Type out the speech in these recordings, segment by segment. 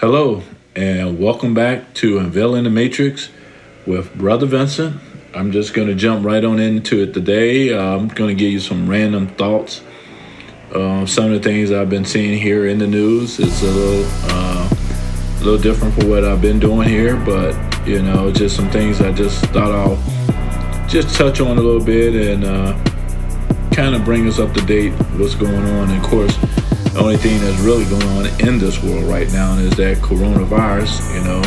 Hello, and welcome back to Unveiling the Matrix with Brother Vincent. I'm just going to jump right on into it today. Uh, I'm going to give you some random thoughts. Uh, some of the things I've been seeing here in the news. It's a little, uh, a little different from what I've been doing here, but you know, just some things I just thought I'll just touch on a little bit and uh, kind of bring us up to date what's going on. And of course, the only thing that's really going on in this world right now is that coronavirus. You know,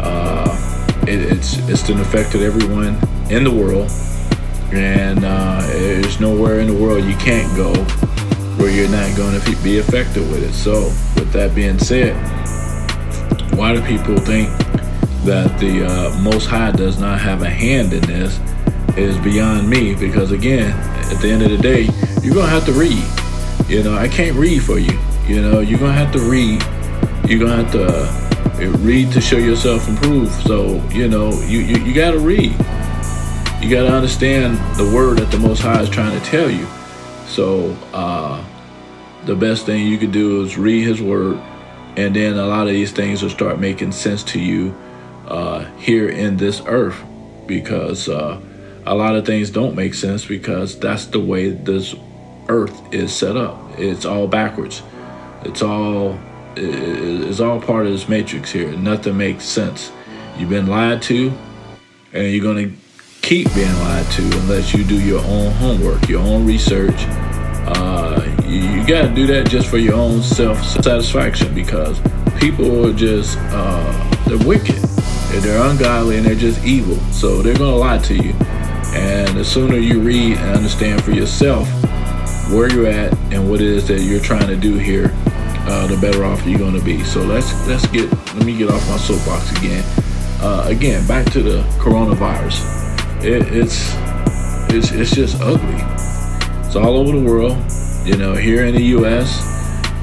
uh, it, it's it's been affected everyone in the world, and uh, there's nowhere in the world you can't go where you're not going to be affected with it. So, with that being said, why do people think that the uh, Most High does not have a hand in this? Is beyond me because again, at the end of the day, you're gonna have to read. You know, I can't read for you. You know, you're gonna have to read. You're gonna have to uh, read to show yourself improve. So, you know, you, you, you gotta read. You gotta understand the word that the Most High is trying to tell you. So, uh, the best thing you could do is read His word, and then a lot of these things will start making sense to you uh, here in this earth, because uh, a lot of things don't make sense because that's the way this earth is set up. It's all backwards. It's all it's all part of this matrix here. Nothing makes sense. You've been lied to, and you're gonna keep being lied to unless you do your own homework, your own research. Uh, you, you got to do that just for your own self satisfaction because people are just uh, they're wicked, they're ungodly, and they're just evil. So they're gonna lie to you. And the sooner you read and understand for yourself where you're at and what it is that you're trying to do here, uh, the better off you're going to be. So let's let's get let me get off my soapbox again. Uh, again, back to the coronavirus. It, it's it's it's just ugly. It's all over the world. You know, here in the U.S.,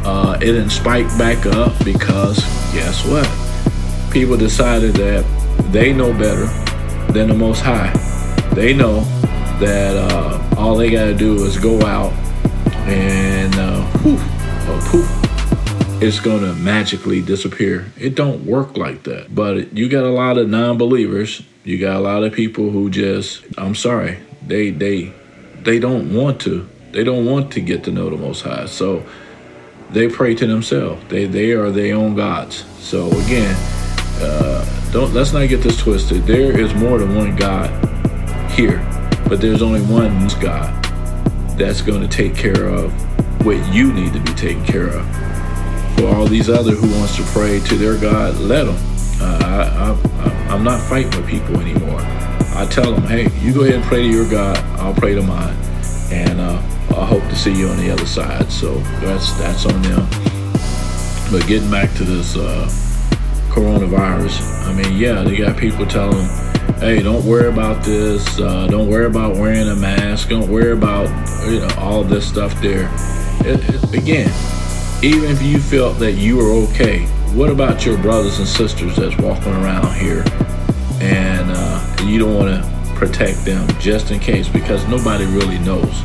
uh, it didn't spike back up because guess what? People decided that they know better than the Most High. They know that uh, all they got to do is go out and uh, poof, poof, it's gonna magically disappear. It don't work like that. But you got a lot of non-believers. You got a lot of people who just, I'm sorry, they they they don't want to. They don't want to get to know the Most High. So they pray to themselves. They they are their own gods. So again, uh, don't let's not get this twisted. There is more than one God here, but there's only one God that's going to take care of what you need to be taken care of. For all these other who wants to pray to their God, let them. Uh, I, am not fighting with people anymore. I tell them, hey, you go ahead and pray to your God. I'll pray to mine, and uh, I hope to see you on the other side. So that's that's on them. But getting back to this uh, coronavirus, I mean, yeah, they got people telling hey, don't worry about this. Uh, don't worry about wearing a mask. Don't worry about you know all this stuff there. It, it, again, even if you felt that you were okay, what about your brothers and sisters that's walking around here and uh, you don't want to protect them just in case because nobody really knows.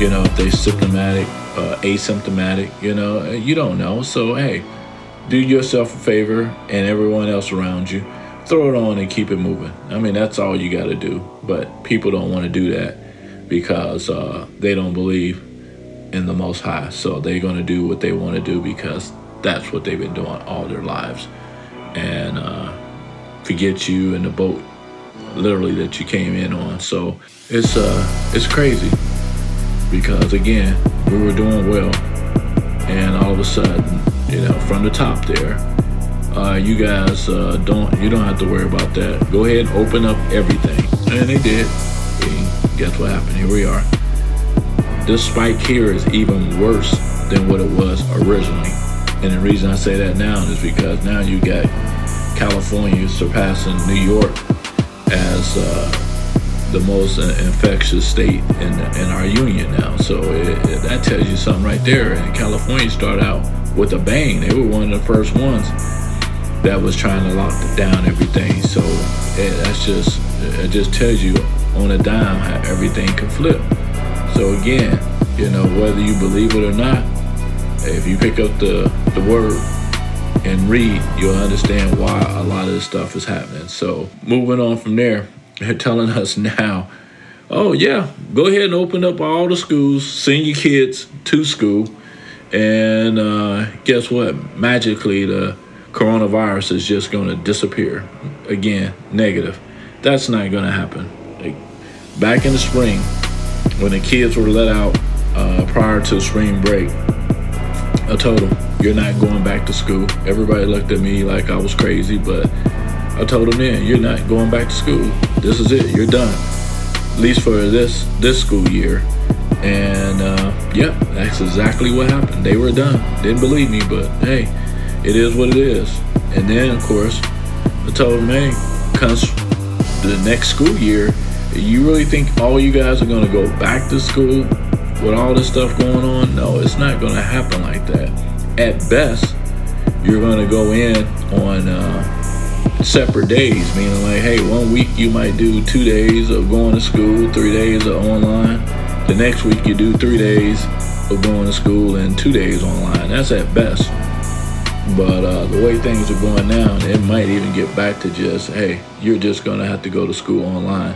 You know if they're symptomatic, uh, asymptomatic. You know you don't know. So hey, do yourself a favor and everyone else around you throw it on and keep it moving. I mean, that's all you got to do. But people don't want to do that because uh, they don't believe in the Most High. So they're going to do what they want to do because that's what they've been doing all their lives. And uh, forget you and the boat, literally, that you came in on. So it's uh, it's crazy because again, we were doing well, and all of a sudden, you know, from the top there, uh, you guys uh, don't you don't have to worry about that. Go ahead, open up everything, and they did. And guess what happened? Here we are. This spike here is even worse than what it was originally, and the reason I say that now is because now you got California surpassing New York as uh, the most infectious state in in our union now. So it, it, that tells you something right there. And California started out with a bang. They were one of the first ones that was trying to lock down everything. So it, that's just it just tells you on a dime how everything can flip. So again, you know whether you believe it or not, if you pick up the the word and read, you'll understand why a lot of this stuff is happening. So, moving on from there, they're telling us now, oh, yeah, go ahead and open up all the schools, send your kids to school, and uh, guess what? Magically, the coronavirus is just going to disappear. Again, negative. That's not going to happen. Back in the spring, when the kids were let out uh, prior to spring break, I told them, You're not going back to school. Everybody looked at me like I was crazy, but I told them then, You're not going back to school. This is it. You're done. At least for this this school year. And uh, yep, that's exactly what happened. They were done. Didn't believe me, but hey, it is what it is. And then, of course, I told hey, comes the next school year, you really think all you guys are going to go back to school with all this stuff going on? No, it's not going to happen like that. At best, you're going to go in on uh, separate days, meaning like, hey, one week you might do two days of going to school, three days of online. The next week you do three days of going to school and two days online. That's at best. But uh, the way things are going now, it might even get back to just, hey, you're just going to have to go to school online.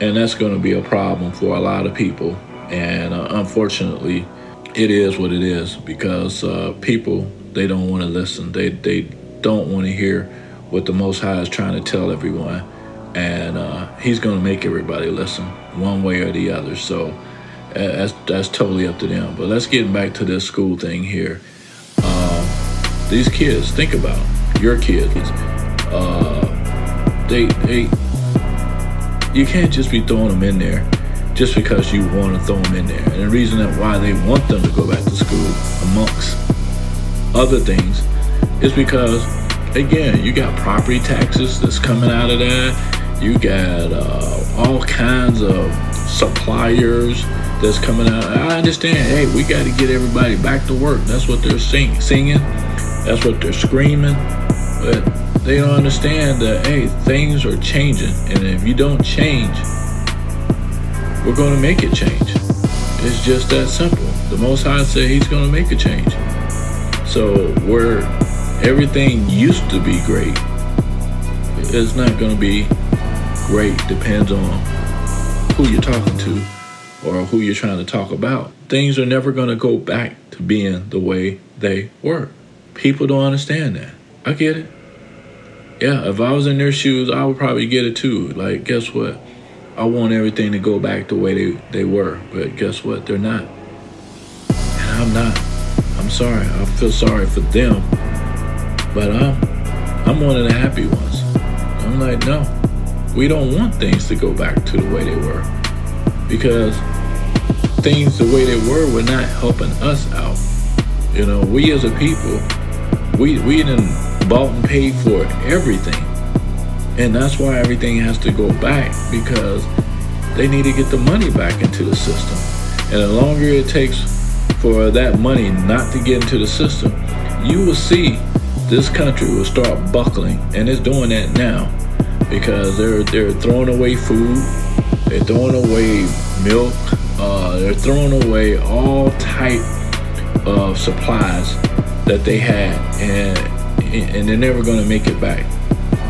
And that's going to be a problem for a lot of people. And uh, unfortunately, it is what it is because uh, people, they don't want to listen. They, they don't want to hear what the Most High is trying to tell everyone. And uh, He's going to make everybody listen one way or the other. So that's, that's totally up to them. But let's get back to this school thing here these kids, think about your kids. Uh, they, they, you can't just be throwing them in there just because you want to throw them in there. And the reason that why they want them to go back to school, amongst other things, is because again, you got property taxes that's coming out of that. You got uh, all kinds of suppliers that's coming out. I understand. Hey, we got to get everybody back to work. That's what they're sing- singing. That's what they're screaming. But they don't understand that, hey, things are changing. And if you don't change, we're going to make it change. It's just that simple. The Most High said He's going to make a change. So where everything used to be great, it's not going to be great. Depends on who you're talking to or who you're trying to talk about. Things are never going to go back to being the way they were. People don't understand that. I get it. Yeah, if I was in their shoes, I would probably get it too. Like, guess what? I want everything to go back the way they, they were. But guess what? They're not. And I'm not. I'm sorry. I feel sorry for them. But I'm I'm one of the happy ones. I'm like, no. We don't want things to go back to the way they were. Because things the way they were were not helping us out. You know, we as a people we we done bought and paid for everything, and that's why everything has to go back because they need to get the money back into the system. And the longer it takes for that money not to get into the system, you will see this country will start buckling, and it's doing that now because they're they're throwing away food, they're throwing away milk, uh, they're throwing away all type of supplies that they had, and and they're never going to make it back.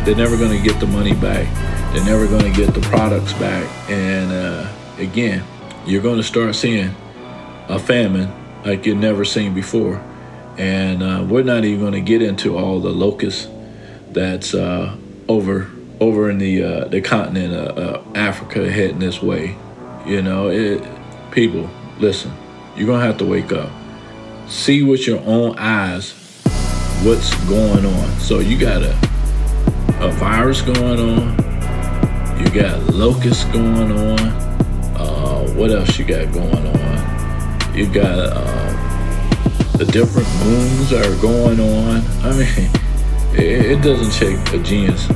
They're never going to get the money back. They're never going to get the products back. And uh, again, you're going to start seeing a famine like you've never seen before. And uh, we're not even going to get into all the locusts that's uh, over over in the uh, the continent of uh, Africa heading this way. You know, it, people, listen, you're gonna have to wake up see with your own eyes what's going on. So you got a a virus going on. You got locusts going on. Uh, what else you got going on? You got uh, the different moons are going on. I mean, it, it doesn't take a genius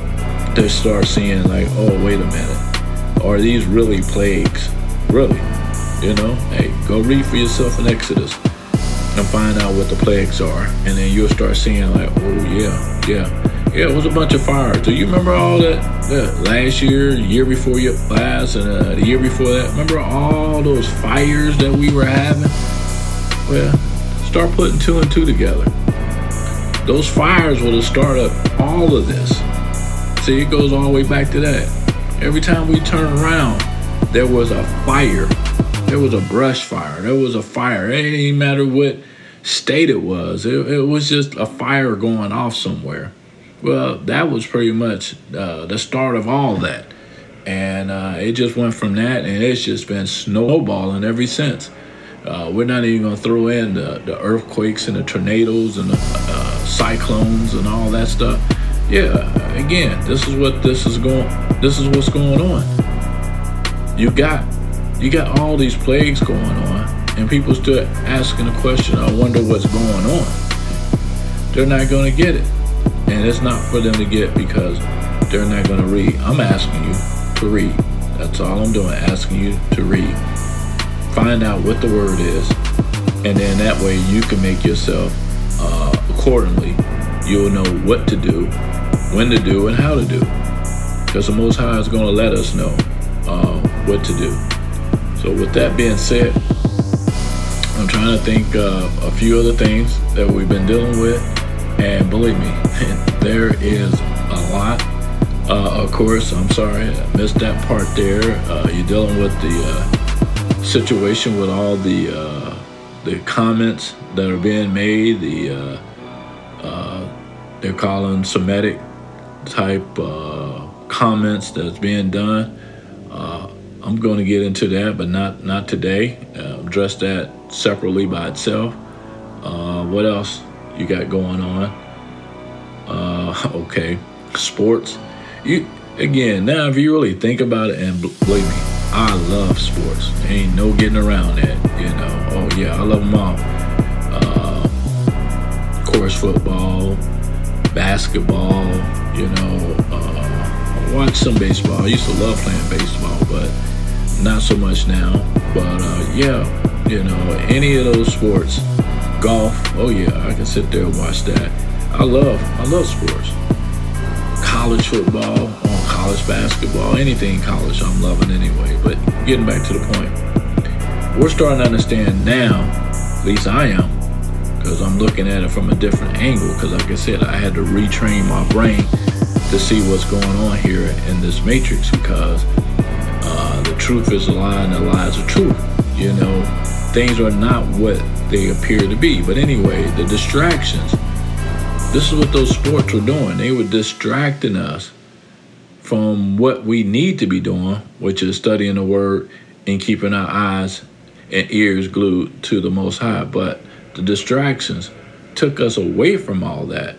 to start seeing like, oh, wait a minute, are these really plagues? Really? You know, hey, go read for yourself in Exodus and find out what the plagues are. And then you'll start seeing like, oh yeah, yeah. Yeah, it was a bunch of fires. Do you remember all that, last year, year before your last, and uh, the year before that? Remember all those fires that we were having? Well, start putting two and two together. Those fires would have started all of this. See, it goes all the way back to that. Every time we turn around, there was a fire. There was a brush fire. There was a fire. It didn't matter what state it was. It, it was just a fire going off somewhere. Well, that was pretty much uh, the start of all that. And uh, it just went from that, and it's just been snowballing ever since. Uh, we're not even going to throw in the, the, earthquakes and the tornadoes and the uh, cyclones and all that stuff. Yeah, again, this is what this is going. This is what's going on. You got, you got all these plagues going on, and people still asking the question. I wonder what's going on. They're not going to get it, and it's not for them to get because they're not going to read. I'm asking you to read. That's all I'm doing. Asking you to read find out what the word is, and then that way you can make yourself uh, accordingly. You'll know what to do, when to do, and how to do. Because the Most High is going to let us know uh, what to do. So, with that being said, I'm trying to think of a few other things that we've been dealing with, and believe me, there is a lot. Uh, of course, I'm sorry I missed that part there. Uh, you're dealing with the uh, situation with all the uh, the comments that are being made, the uh, uh, they're calling Semitic type comments that's being done. Uh, I'm going to get into that, but not not today. Uh, address that separately by itself. what else you got going on? okay, sports. You again now, if you really think about it, and believe me, I love sports. Ain't no getting around that. You know. Oh yeah, I love them all. Uh, of course, football, basketball. You know. Uh, watch some baseball. I used to love playing baseball, but not so much now. But uh, yeah, you know, any of those sports, golf. Oh yeah, I can sit there and watch that. I love, I love sports. College football, college basketball, anything college, I'm loving anyway. But getting back to the point, we're starting to understand now, at least I am, because I'm looking at it from a different angle. Because, like I said, I had to retrain my brain to see what's going on here in this matrix because truth is a lie and the lie is a truth. You know, things are not what they appear to be. But anyway, the distractions. This is what those sports were doing. They were distracting us from what we need to be doing, which is studying the word and keeping our eyes and ears glued to the Most High. But the distractions took us away from all that.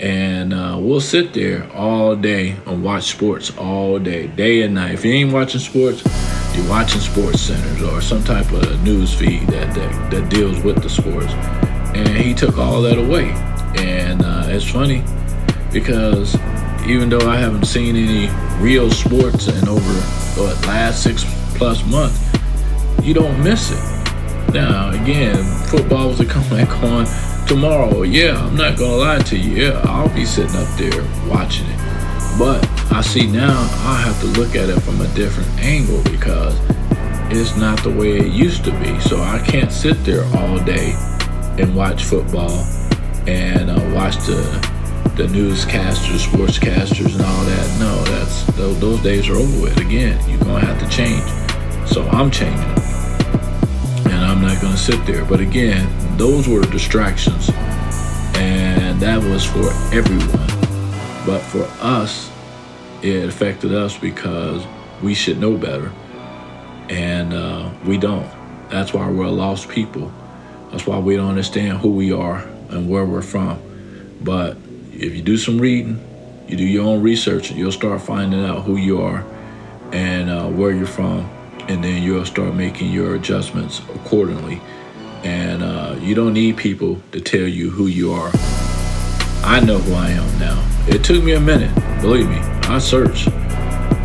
And uh, we'll sit there all day and watch sports all day, day and night. If you ain't watching sports, you're watching sports centers or some type of news feed that, that, that deals with the sports. And he took all that away. And uh, it's funny because even though I haven't seen any real sports in over the last six plus months, you don't miss it. Now again, football to come back on tomorrow. Yeah, I'm not gonna lie to you. Yeah, I'll be sitting up there watching it. But I see now I have to look at it from a different angle because it's not the way it used to be. So I can't sit there all day and watch football and uh, watch the the newscasters, sportscasters, and all that. No, that's those, those days are over with. Again, you're gonna have to change. So I'm changing, and I'm not gonna sit there. But again, those were distractions, and that was for everyone. But for us, it affected us because we should know better, and uh, we don't. That's why we're a lost people. That's why we don't understand who we are and where we're from. But if you do some reading, you do your own research, and you'll start finding out who you are and uh, where you're from, and then you'll start making your adjustments accordingly. And uh, you don't need people to tell you who you are. I know who I am now. It took me a minute, believe me. I searched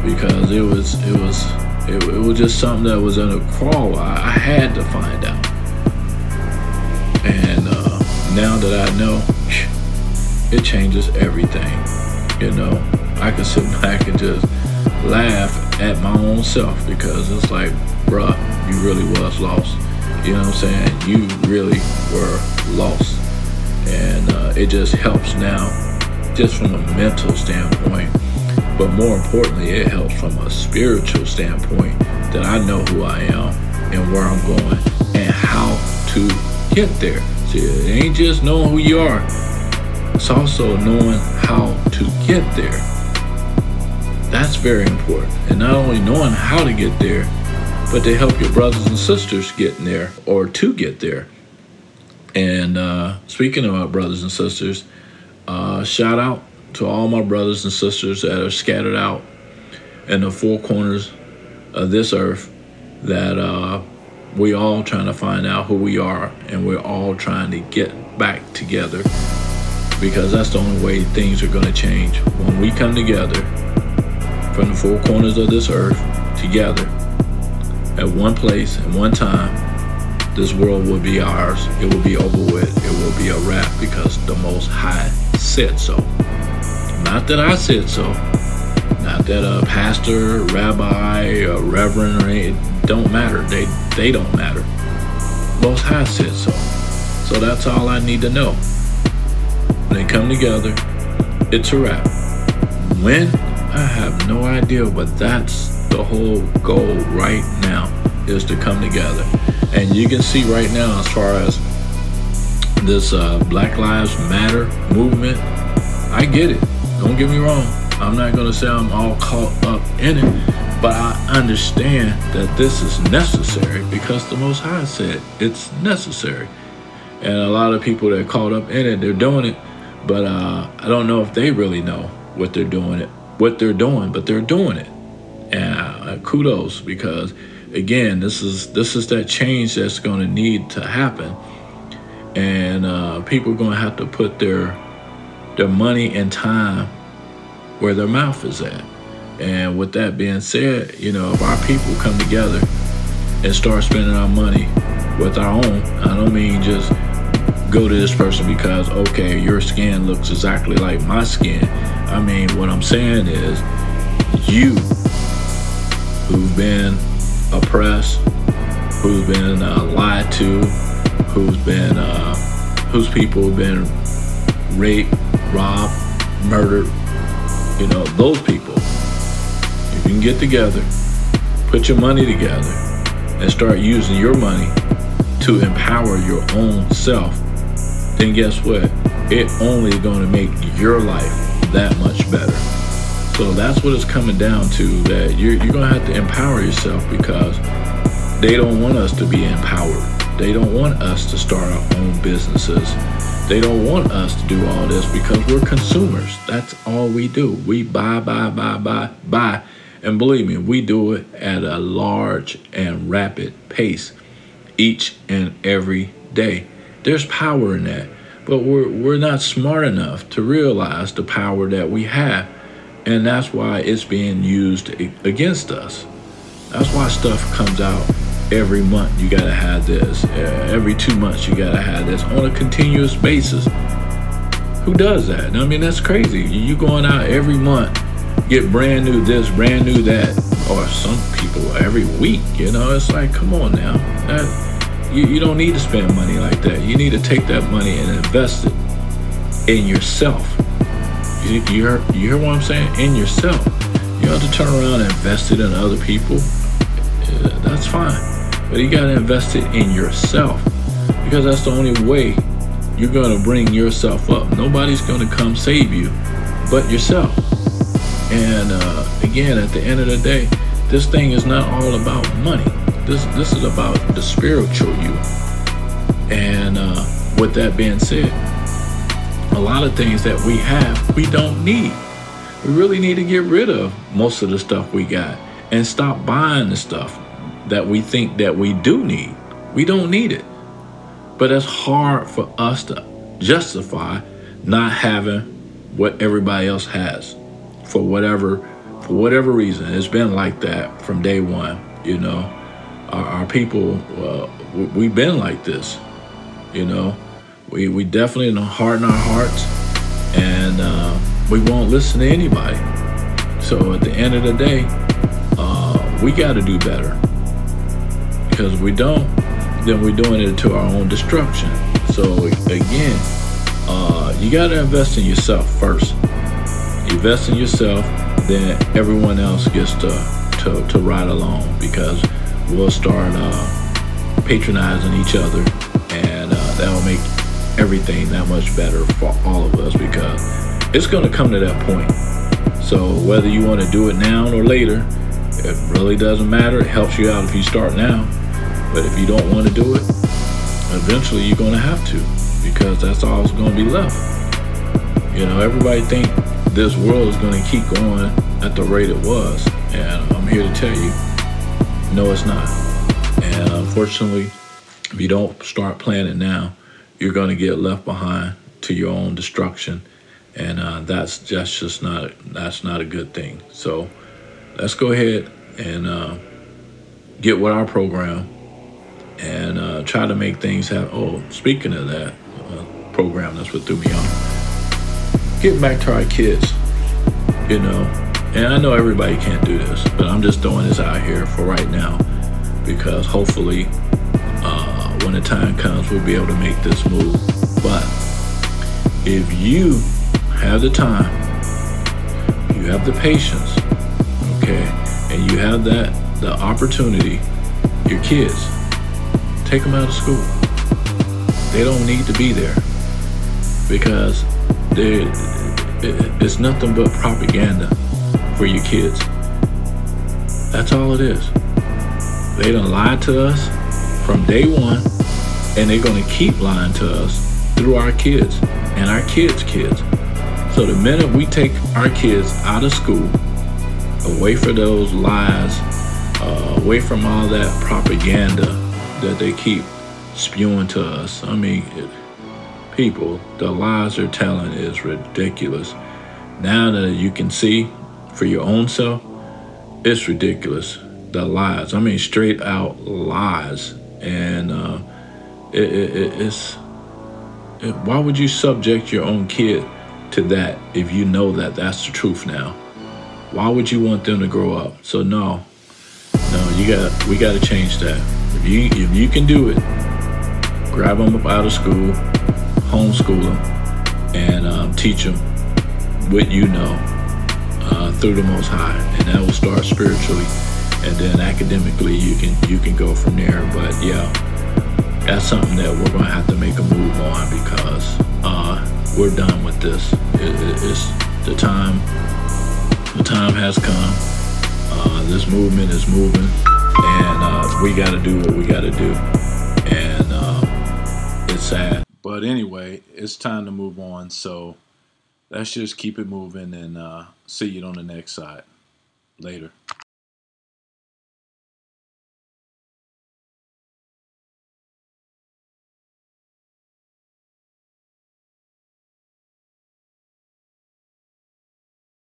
because it was it was it, it was just something that was in a crawl. I, I had to find out. And uh, now that I know, it changes everything. You know, I can sit back and just laugh at my own self because it's like, bruh, you really was lost. You know what I'm saying? You really were lost. And uh, it just helps now, just from a mental standpoint. But more importantly, it helps from a spiritual standpoint that I know who I am and where I'm going and how to get there. See, it ain't just knowing who you are, it's also knowing how to get there. That's very important. And not only knowing how to get there, but to help your brothers and sisters get in there or to get there. And uh, speaking of our brothers and sisters, uh, shout out to all my brothers and sisters that are scattered out in the four corners of this earth that uh, we all trying to find out who we are and we're all trying to get back together because that's the only way things are going to change when we come together from the four corners of this earth together at one place at one time this world will be ours it will be over with it will be a wrap because the most high said so not that I said so. Not that a pastor, rabbi, a reverend, or it don't matter. They they don't matter. Most High said so. So that's all I need to know. When they come together, it's a wrap. When? I have no idea, but that's the whole goal right now is to come together. And you can see right now, as far as this uh, Black Lives Matter movement, I get it. Don't get me wrong. I'm not going to say I'm all caught up in it, but I understand that this is necessary because the Most High said it's necessary. And a lot of people that are caught up in it, they're doing it, but uh, I don't know if they really know what they're doing it, what they're doing, but they're doing it. And kudos because again, this is this is that change that's going to need to happen, and uh, people are going to have to put their their money and time where their mouth is at. And with that being said, you know, if our people come together and start spending our money with our own, I don't mean just go to this person because, okay, your skin looks exactly like my skin. I mean, what I'm saying is, you who've been oppressed, who's been uh, lied to, who's been, uh, whose people have been raped, robbed, murdered, you know, those people. If you can get together, put your money together, and start using your money to empower your own self, then guess what? It only going to make your life that much better. So that's what it's coming down to that you're, you're going to have to empower yourself because they don't want us to be empowered. They don't want us to start our own businesses. They don't want us to do all this because we're consumers. That's all we do. We buy, buy, buy, buy, buy. And believe me, we do it at a large and rapid pace each and every day. There's power in that. But we're, we're not smart enough to realize the power that we have. And that's why it's being used against us. That's why stuff comes out every month. You gotta have this. Every two months you gotta have this on a continuous basis. Who does that? I mean that's crazy. You going out every month get brand new this brand new that or some people every week you know? It's like come on now. That, you, you don't need to spend money like that. You need to take that money and invest it in yourself you, you, hear, you hear what i'm saying in yourself you have to turn around and invest it in other people yeah, that's fine but you got to invest it in yourself because that's the only way you're going to bring yourself up. Nobody's going to come save you but yourself. And uh, again, at the end of the day, this thing is not all about money. This this is about the spiritual you. And uh, with that being said, a lot of things that we have, we don't need. We really need to get rid of most of the stuff we got and stop buying the stuff that we think that we do need. We don't need it. But it's hard for us to justify not having what everybody else has for whatever for whatever reason. It's been like that from day one. You know, our, our people uh, we've been like this. You know, we we definitely in our hearts, and uh, we won't listen to anybody. So at the end of the day, uh, we got to do better. Because if we don't, then we're doing it to our own destruction. So again, uh, you got to invest in yourself first. Invest in yourself, then everyone else gets to to, to ride along because we'll start uh, patronizing each other, and uh, that'll make everything that much better for all of us because it's going to come to that point. So whether you want to do it now or later, it really doesn't matter. It helps you out if you start now. But if you don't want to do it, eventually you're going to have to because that's all that's going to be left. You know, everybody think this world is going to keep going at the rate it was. And I'm here to tell you, no, it's not. And unfortunately, if you don't start planning now, you're going to get left behind to your own destruction. And uh, that's just, not that's not a good thing. So let's go ahead and uh, get with our program and uh, try to make things happen. Oh, speaking of that uh, program, that's what threw me off. Get back to our kids, you know. And I know everybody can't do this, but I'm just throwing this out here for right now because hopefully uh, when the time comes, we'll be able to make this move. But if you have the time, you have the patience, okay, and you have that the opportunity, your kids, take them out of school. They don't need to be there because it's nothing but propaganda for your kids. That's all it is. They don't lie to us from day one, and they're going to keep lying to us through our kids and our kids' kids. So the minute we take our kids out of school, away from those lies, uh, away from all that propaganda that they keep spewing to us. I mean, it, people, the lies they're telling is ridiculous. Now that you can see for your own self, it's ridiculous. The lies. I mean, straight out lies. And uh, it, it, it's. why would you subject your own kid to that if you know that that's the truth now? Why would you want them to grow up? So no, no, you got we got to change that. If you if you can do it, grab them up out of school, homeschool them, and um, teach them what you know uh, through the Most High, and that will start spiritually, and then academically you can you can go from there. But yeah, that's something that we're gonna have to make a move on because uh, we're done with this. It, it, it's the time the time has come. Uh, this movement is moving, and uh, we got to do what we got to do. And uh, it's sad. But anyway, it's time to move on. So let's just keep it moving and uh, see you on the next side. Later.